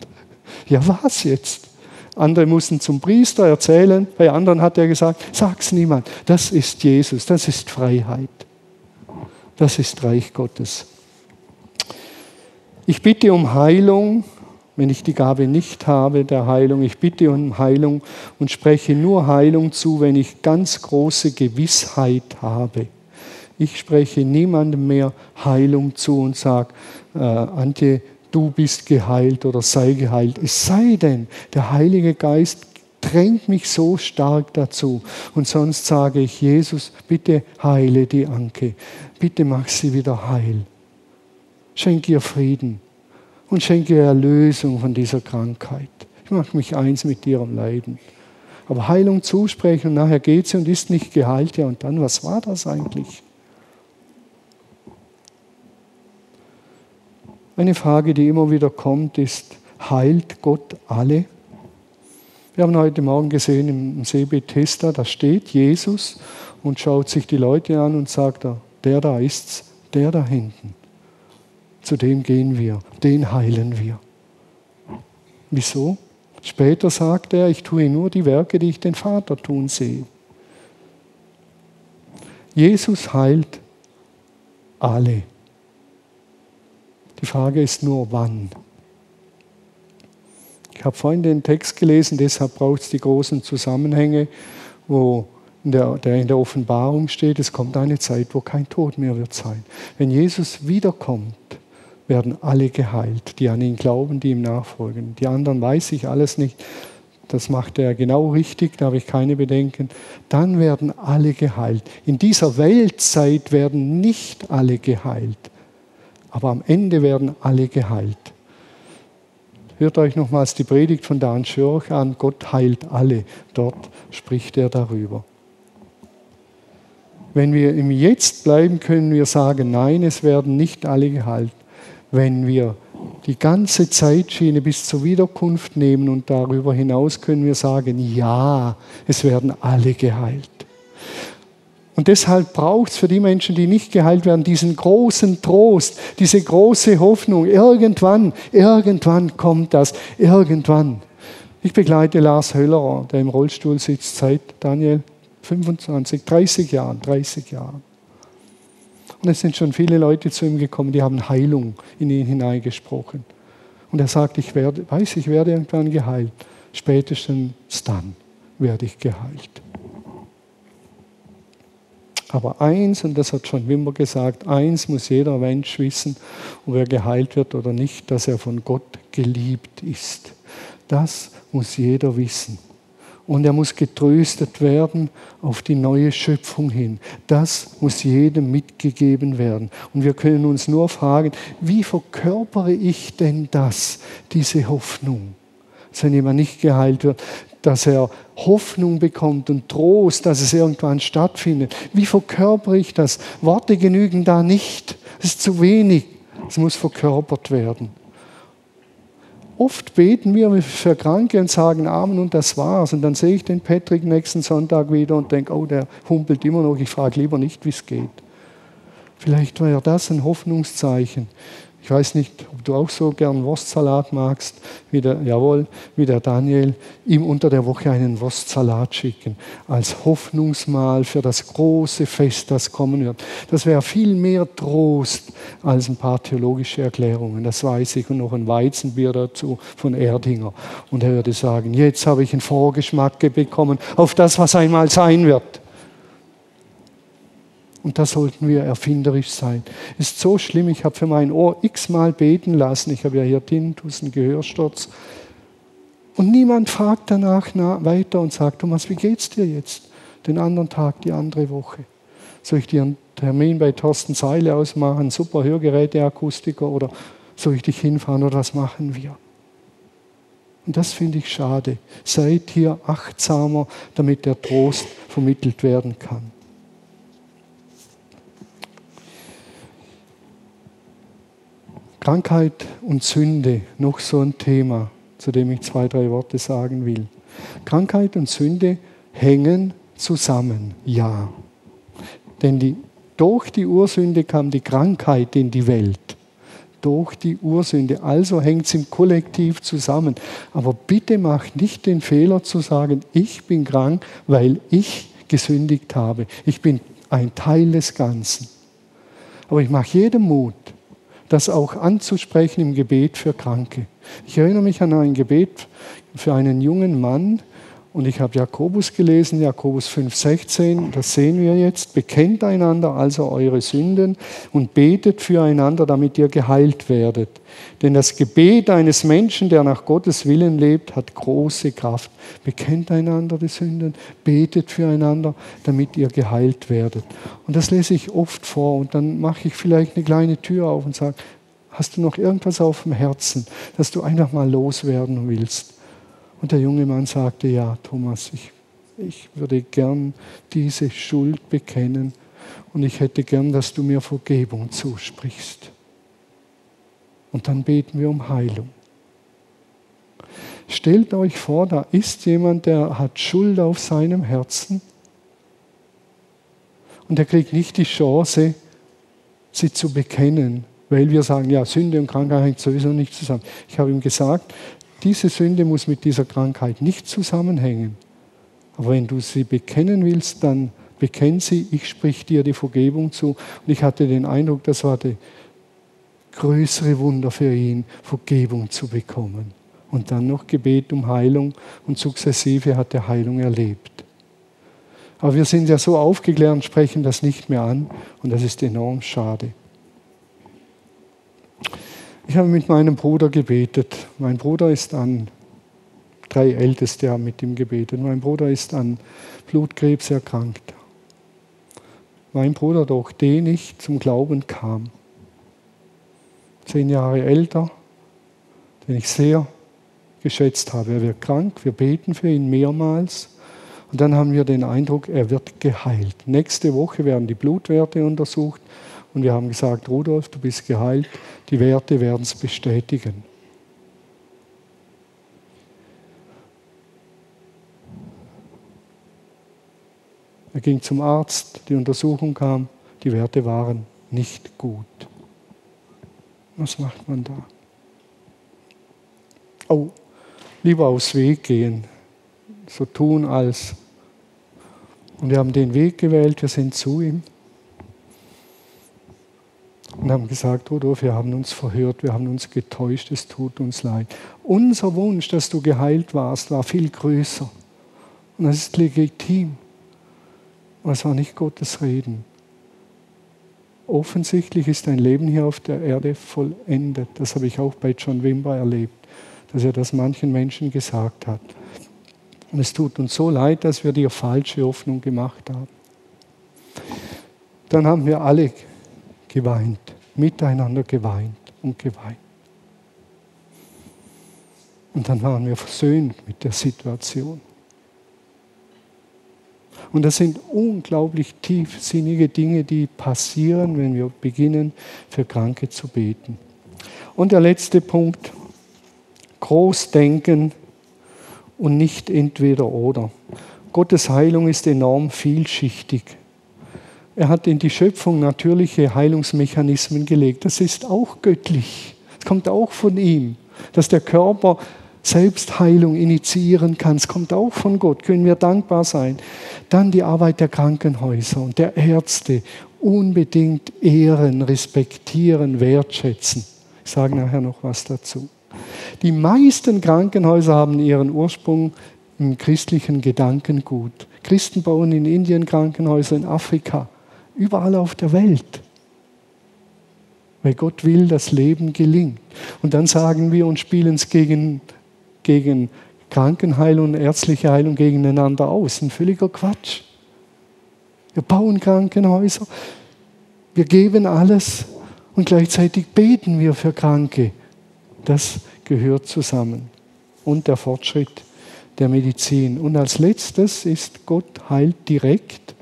Ja, was jetzt? Andere mussten zum Priester erzählen. Bei anderen hat er gesagt, sag's niemand. Das ist Jesus. Das ist Freiheit. Das ist Reich Gottes. Ich bitte um Heilung, wenn ich die Gabe nicht habe der Heilung. Ich bitte um Heilung und spreche nur Heilung zu, wenn ich ganz große Gewissheit habe. Ich spreche niemandem mehr Heilung zu und sage, äh, Antje, du bist geheilt oder sei geheilt. Es sei denn, der Heilige Geist drängt mich so stark dazu. Und sonst sage ich, Jesus, bitte heile die Anke. Bitte mach sie wieder heil. Schenke ihr Frieden und schenke ihr Erlösung von dieser Krankheit. Ich mache mich eins mit ihrem Leiden. Aber Heilung zusprechen und nachher geht sie und ist nicht geheilt. Ja, und dann, was war das eigentlich? Eine Frage, die immer wieder kommt, ist, heilt Gott alle? Wir haben heute Morgen gesehen im See Bethesda, da steht Jesus und schaut sich die Leute an und sagt, der da ist's, der da hinten. Zu dem gehen wir, den heilen wir. Wieso? Später sagt er, ich tue nur die Werke, die ich den Vater tun sehe. Jesus heilt alle. Die Frage ist nur, wann. Ich habe vorhin den Text gelesen, deshalb braucht es die großen Zusammenhänge, wo in der, der in der Offenbarung steht, es kommt eine Zeit, wo kein Tod mehr wird sein. Wenn Jesus wiederkommt, werden alle geheilt, die an ihn glauben, die ihm nachfolgen. Die anderen weiß ich alles nicht. Das macht er genau richtig, da habe ich keine Bedenken. Dann werden alle geheilt. In dieser Weltzeit werden nicht alle geheilt, aber am Ende werden alle geheilt. Hört euch nochmals die Predigt von Dan Schörch an, Gott heilt alle. Dort spricht er darüber. Wenn wir im Jetzt bleiben, können wir sagen, nein, es werden nicht alle geheilt. Wenn wir die ganze Zeitschiene bis zur Wiederkunft nehmen und darüber hinaus können wir sagen, ja, es werden alle geheilt. Und deshalb braucht es für die Menschen, die nicht geheilt werden, diesen großen Trost, diese große Hoffnung. Irgendwann, irgendwann kommt das, irgendwann. Ich begleite Lars Höllerer, der im Rollstuhl sitzt seit Daniel 25, 30 Jahren, 30 Jahren. Und es sind schon viele Leute zu ihm gekommen, die haben Heilung in ihn hineingesprochen. Und er sagt, ich werde, weiß, ich werde irgendwann geheilt. Spätestens dann werde ich geheilt. Aber eins, und das hat schon Wimmer gesagt, eins muss jeder Mensch wissen, ob er geheilt wird oder nicht, dass er von Gott geliebt ist. Das muss jeder wissen. und er muss getröstet werden auf die neue Schöpfung hin. Das muss jedem mitgegeben werden. Und wir können uns nur fragen, wie verkörpere ich denn das, diese Hoffnung? Dass wenn jemand nicht geheilt wird, dass er Hoffnung bekommt und Trost, dass es irgendwann stattfindet. Wie verkörpere ich das? Worte genügen da nicht. Es ist zu wenig. Es muss verkörpert werden. Oft beten wir für Kranke und sagen Amen und das war's. Und dann sehe ich den Patrick nächsten Sonntag wieder und denke, oh, der humpelt immer noch. Ich frage lieber nicht, wie es geht. Vielleicht wäre das ein Hoffnungszeichen. Ich weiß nicht, ob du auch so gern Wurstsalat magst, wie der, jawohl, wie der Daniel, ihm unter der Woche einen Wurstsalat schicken, als Hoffnungsmahl für das große Fest, das kommen wird. Das wäre viel mehr Trost als ein paar theologische Erklärungen, das weiß ich, und noch ein Weizenbier dazu von Erdinger. Und er würde sagen, jetzt habe ich einen Vorgeschmack bekommen auf das, was einmal sein wird. Und da sollten wir erfinderisch sein. Ist so schlimm, ich habe für mein Ohr x-mal beten lassen. Ich habe ja hier Tintus, einen Gehörsturz. Und niemand fragt danach weiter und sagt, Thomas, wie geht's dir jetzt? Den anderen Tag, die andere Woche. Soll ich dir einen Termin bei Thorsten Seile ausmachen, super Hörgeräteakustiker oder soll ich dich hinfahren oder was machen wir? Und das finde ich schade. Seid hier achtsamer, damit der Trost vermittelt werden kann. Krankheit und Sünde, noch so ein Thema, zu dem ich zwei, drei Worte sagen will. Krankheit und Sünde hängen zusammen, ja. Denn die, durch die Ursünde kam die Krankheit in die Welt. Durch die Ursünde. Also hängt es im Kollektiv zusammen. Aber bitte macht nicht den Fehler zu sagen, ich bin krank, weil ich gesündigt habe. Ich bin ein Teil des Ganzen. Aber ich mache jedem Mut, das auch anzusprechen im Gebet für Kranke. Ich erinnere mich an ein Gebet für einen jungen Mann, und ich habe Jakobus gelesen, Jakobus 5,16, das sehen wir jetzt. Bekennt einander also eure Sünden und betet füreinander, damit ihr geheilt werdet. Denn das Gebet eines Menschen, der nach Gottes Willen lebt, hat große Kraft. Bekennt einander die Sünden, betet füreinander, damit ihr geheilt werdet. Und das lese ich oft vor und dann mache ich vielleicht eine kleine Tür auf und sage, hast du noch irgendwas auf dem Herzen, dass du einfach mal loswerden willst? Und der junge Mann sagte, ja, Thomas, ich, ich würde gern diese Schuld bekennen und ich hätte gern, dass du mir Vergebung zusprichst. Und dann beten wir um Heilung. Stellt euch vor, da ist jemand, der hat Schuld auf seinem Herzen und er kriegt nicht die Chance, sie zu bekennen, weil wir sagen, ja, Sünde und Krankheit hängt sowieso nicht zusammen. Ich habe ihm gesagt, diese Sünde muss mit dieser Krankheit nicht zusammenhängen. Aber wenn du sie bekennen willst, dann bekenn sie, ich sprich dir die Vergebung zu. Und ich hatte den Eindruck, das war das größere Wunder für ihn, Vergebung zu bekommen. Und dann noch Gebet um Heilung und sukzessive hat er Heilung erlebt. Aber wir sind ja so aufgeklärt und sprechen das nicht mehr an und das ist enorm schade. Ich habe mit meinem Bruder gebetet. Mein Bruder ist an, drei Älteste haben mit ihm gebetet. Mein Bruder ist an Blutkrebs erkrankt. Mein Bruder, durch den ich zum Glauben kam. Zehn Jahre älter, den ich sehr geschätzt habe. Er wird krank, wir beten für ihn mehrmals. Und dann haben wir den Eindruck, er wird geheilt. Nächste Woche werden die Blutwerte untersucht und wir haben gesagt, Rudolf, du bist geheilt, die Werte werden es bestätigen. Er ging zum Arzt, die Untersuchung kam, die Werte waren nicht gut. Was macht man da? Oh, lieber aus Weg gehen, so tun als. Und wir haben den Weg gewählt, wir sind zu ihm und haben gesagt, Rudolf, wir haben uns verhört, wir haben uns getäuscht, es tut uns leid. Unser Wunsch, dass du geheilt warst, war viel größer. Und das ist legitim. Aber es war nicht Gottes Reden. Offensichtlich ist dein Leben hier auf der Erde vollendet. Das habe ich auch bei John Wimber erlebt, dass er das manchen Menschen gesagt hat. Und es tut uns so leid, dass wir dir falsche Hoffnung gemacht haben. Dann haben wir alle geweint, miteinander geweint und geweint. Und dann waren wir versöhnt mit der Situation. Und das sind unglaublich tiefsinnige Dinge, die passieren, wenn wir beginnen, für Kranke zu beten. Und der letzte Punkt, groß denken und nicht entweder oder. Gottes Heilung ist enorm vielschichtig. Er hat in die Schöpfung natürliche Heilungsmechanismen gelegt. Das ist auch göttlich. Es kommt auch von ihm, dass der Körper Selbstheilung initiieren kann. Es kommt auch von Gott, können wir dankbar sein. Dann die Arbeit der Krankenhäuser und der Ärzte unbedingt ehren, respektieren, wertschätzen. Ich sage nachher noch was dazu. Die meisten Krankenhäuser haben ihren Ursprung im christlichen Gedankengut. Christen bauen in Indien Krankenhäuser, in Afrika, überall auf der Welt. Weil Gott will, dass Leben gelingt. Und dann sagen wir und spielen es gegen gegen Krankenheilung und ärztliche Heilung gegeneinander aus. Ein völliger Quatsch. Wir bauen Krankenhäuser, wir geben alles und gleichzeitig beten wir für Kranke. Das gehört zusammen. Und der Fortschritt der Medizin. Und als letztes ist Gott heilt direkt,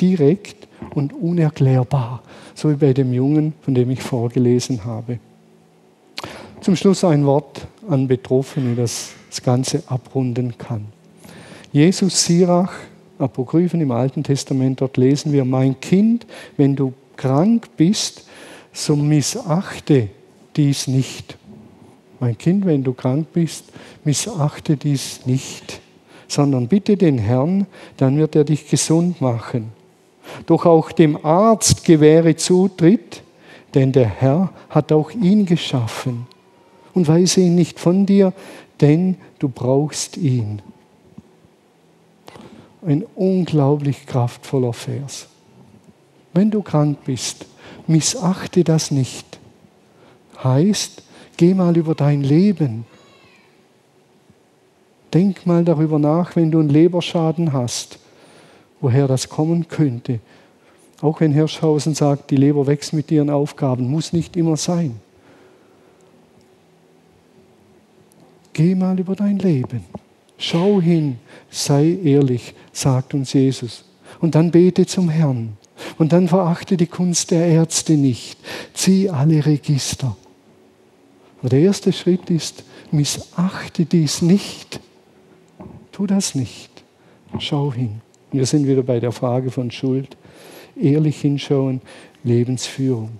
direkt und unerklärbar. So wie bei dem Jungen, von dem ich vorgelesen habe. Zum Schluss ein Wort an Betroffene, das das Ganze abrunden kann. Jesus Sirach, Apokryphen im Alten Testament, dort lesen wir, mein Kind, wenn du krank bist, so missachte dies nicht. Mein Kind, wenn du krank bist, missachte dies nicht, sondern bitte den Herrn, dann wird er dich gesund machen. Doch auch dem Arzt gewähre Zutritt, denn der Herr hat auch ihn geschaffen und weise ihn nicht von dir, denn du brauchst ihn. Ein unglaublich kraftvoller Vers. Wenn du krank bist, missachte das nicht. Heißt, geh mal über dein Leben. Denk mal darüber nach, wenn du einen Leberschaden hast, woher das kommen könnte. Auch wenn Hirschhausen sagt, die Leber wächst mit ihren Aufgaben, muss nicht immer sein. Geh mal über dein Leben. Schau hin, sei ehrlich, sagt uns Jesus. Und dann bete zum Herrn. Und dann verachte die Kunst der Ärzte nicht. Zieh alle Register. Aber der erste Schritt ist, missachte dies nicht. Tu das nicht. Schau hin. Wir sind wieder bei der Frage von Schuld. Ehrlich hinschauen, Lebensführung.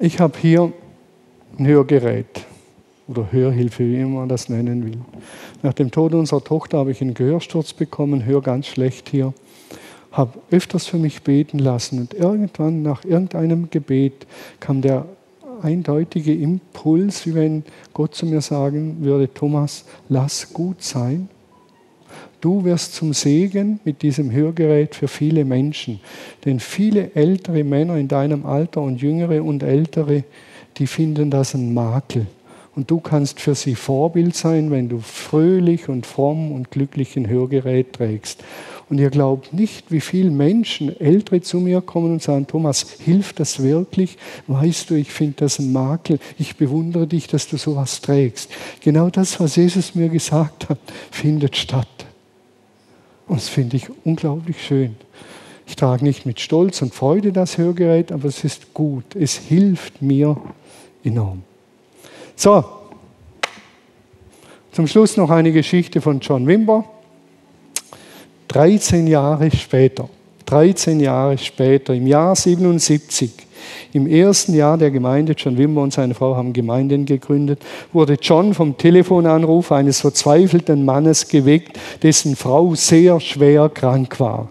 Ich habe hier ein Hörgerät oder Hörhilfe, wie man das nennen will. Nach dem Tod unserer Tochter habe ich einen Gehörsturz bekommen, höre ganz schlecht hier, habe öfters für mich beten lassen und irgendwann nach irgendeinem Gebet kam der eindeutige Impuls, wie wenn Gott zu mir sagen würde, Thomas, lass gut sein. Du wirst zum Segen mit diesem Hörgerät für viele Menschen. Denn viele ältere Männer in deinem Alter und jüngere und ältere, die finden das ein Makel. Und du kannst für sie Vorbild sein, wenn du fröhlich und fromm und glücklich ein Hörgerät trägst. Und ihr glaubt nicht, wie viele Menschen, Ältere zu mir kommen und sagen, Thomas, hilft das wirklich? Weißt du, ich finde das ein Makel. Ich bewundere dich, dass du sowas trägst. Genau das, was Jesus mir gesagt hat, findet statt. Und das finde ich unglaublich schön. Ich trage nicht mit Stolz und Freude das Hörgerät, aber es ist gut. Es hilft mir enorm. So, zum Schluss noch eine Geschichte von John Wimber. 13 Jahre später, 13 Jahre später, im Jahr 77, im ersten Jahr der Gemeinde, John Wimber und seine Frau haben Gemeinden gegründet, wurde John vom Telefonanruf eines verzweifelten Mannes geweckt, dessen Frau sehr schwer krank war.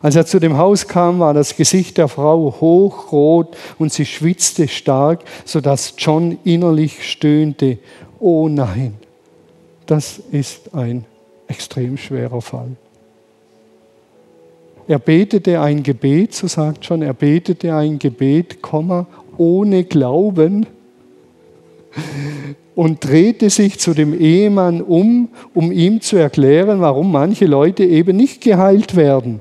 Als er zu dem Haus kam, war das Gesicht der Frau hochrot und sie schwitzte stark, sodass John innerlich stöhnte, oh nein, das ist ein extrem schwerer Fall. Er betete ein Gebet, so sagt John, er betete ein Gebet, Komma, ohne Glauben. und drehte sich zu dem Ehemann um, um ihm zu erklären, warum manche Leute eben nicht geheilt werden.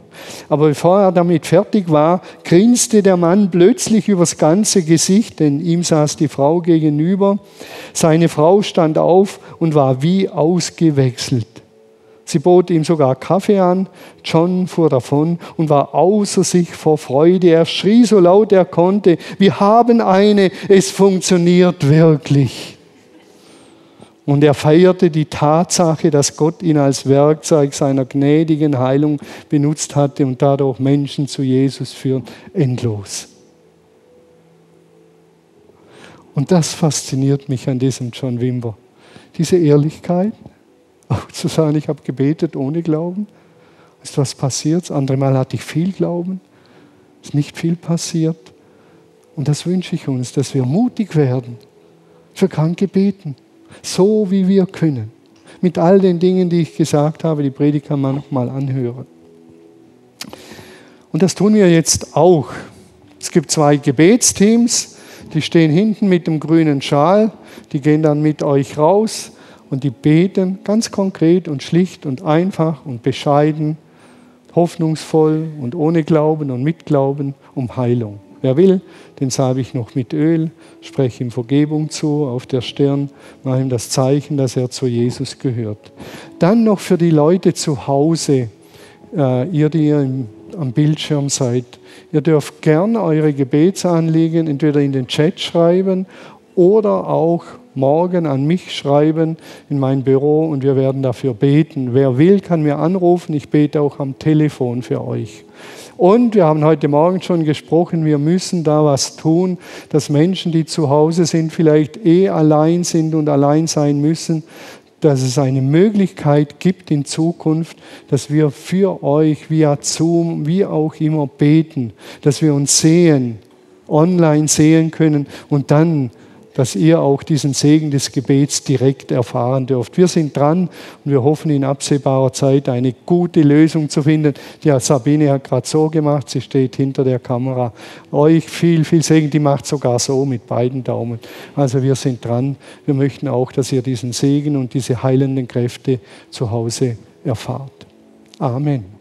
Aber bevor er damit fertig war, grinste der Mann plötzlich übers ganze Gesicht, denn ihm saß die Frau gegenüber. Seine Frau stand auf und war wie ausgewechselt. Sie bot ihm sogar Kaffee an. John fuhr davon und war außer sich vor Freude. Er schrie so laut er konnte, wir haben eine, es funktioniert wirklich. Und er feierte die Tatsache, dass Gott ihn als Werkzeug seiner gnädigen Heilung benutzt hatte und dadurch Menschen zu Jesus führt, endlos. Und das fasziniert mich an diesem John Wimber. Diese Ehrlichkeit, auch zu sagen, ich habe gebetet ohne Glauben. Ist was passiert? Das andere Mal hatte ich viel Glauben. Ist nicht viel passiert. Und das wünsche ich uns, dass wir mutig werden, für Kranke beten, so wie wir können. Mit all den Dingen, die ich gesagt habe, die Predigt kann man nochmal anhören. Und das tun wir jetzt auch. Es gibt zwei Gebetsteams, die stehen hinten mit dem grünen Schal, die gehen dann mit euch raus und die beten ganz konkret und schlicht und einfach und bescheiden, hoffnungsvoll und ohne Glauben und mit Glauben um Heilung. Wer will, den salbe ich noch mit Öl, spreche ihm Vergebung zu auf der Stirn, mache ihm das Zeichen, dass er zu Jesus gehört. Dann noch für die Leute zu Hause, äh, ihr, die ihr im, am Bildschirm seid. Ihr dürft gern eure Gebetsanliegen entweder in den Chat schreiben oder auch morgen an mich schreiben in mein Büro und wir werden dafür beten. Wer will, kann mir anrufen. Ich bete auch am Telefon für euch. Und wir haben heute Morgen schon gesprochen, wir müssen da was tun, dass Menschen, die zu Hause sind, vielleicht eh allein sind und allein sein müssen, dass es eine Möglichkeit gibt in Zukunft, dass wir für euch via Zoom, wie auch immer beten, dass wir uns sehen, online sehen können und dann dass ihr auch diesen Segen des Gebets direkt erfahren dürft. Wir sind dran und wir hoffen in absehbarer Zeit eine gute Lösung zu finden. Ja, Sabine hat gerade so gemacht, sie steht hinter der Kamera. Euch viel, viel Segen, die macht sogar so mit beiden Daumen. Also wir sind dran. Wir möchten auch, dass ihr diesen Segen und diese heilenden Kräfte zu Hause erfahrt. Amen.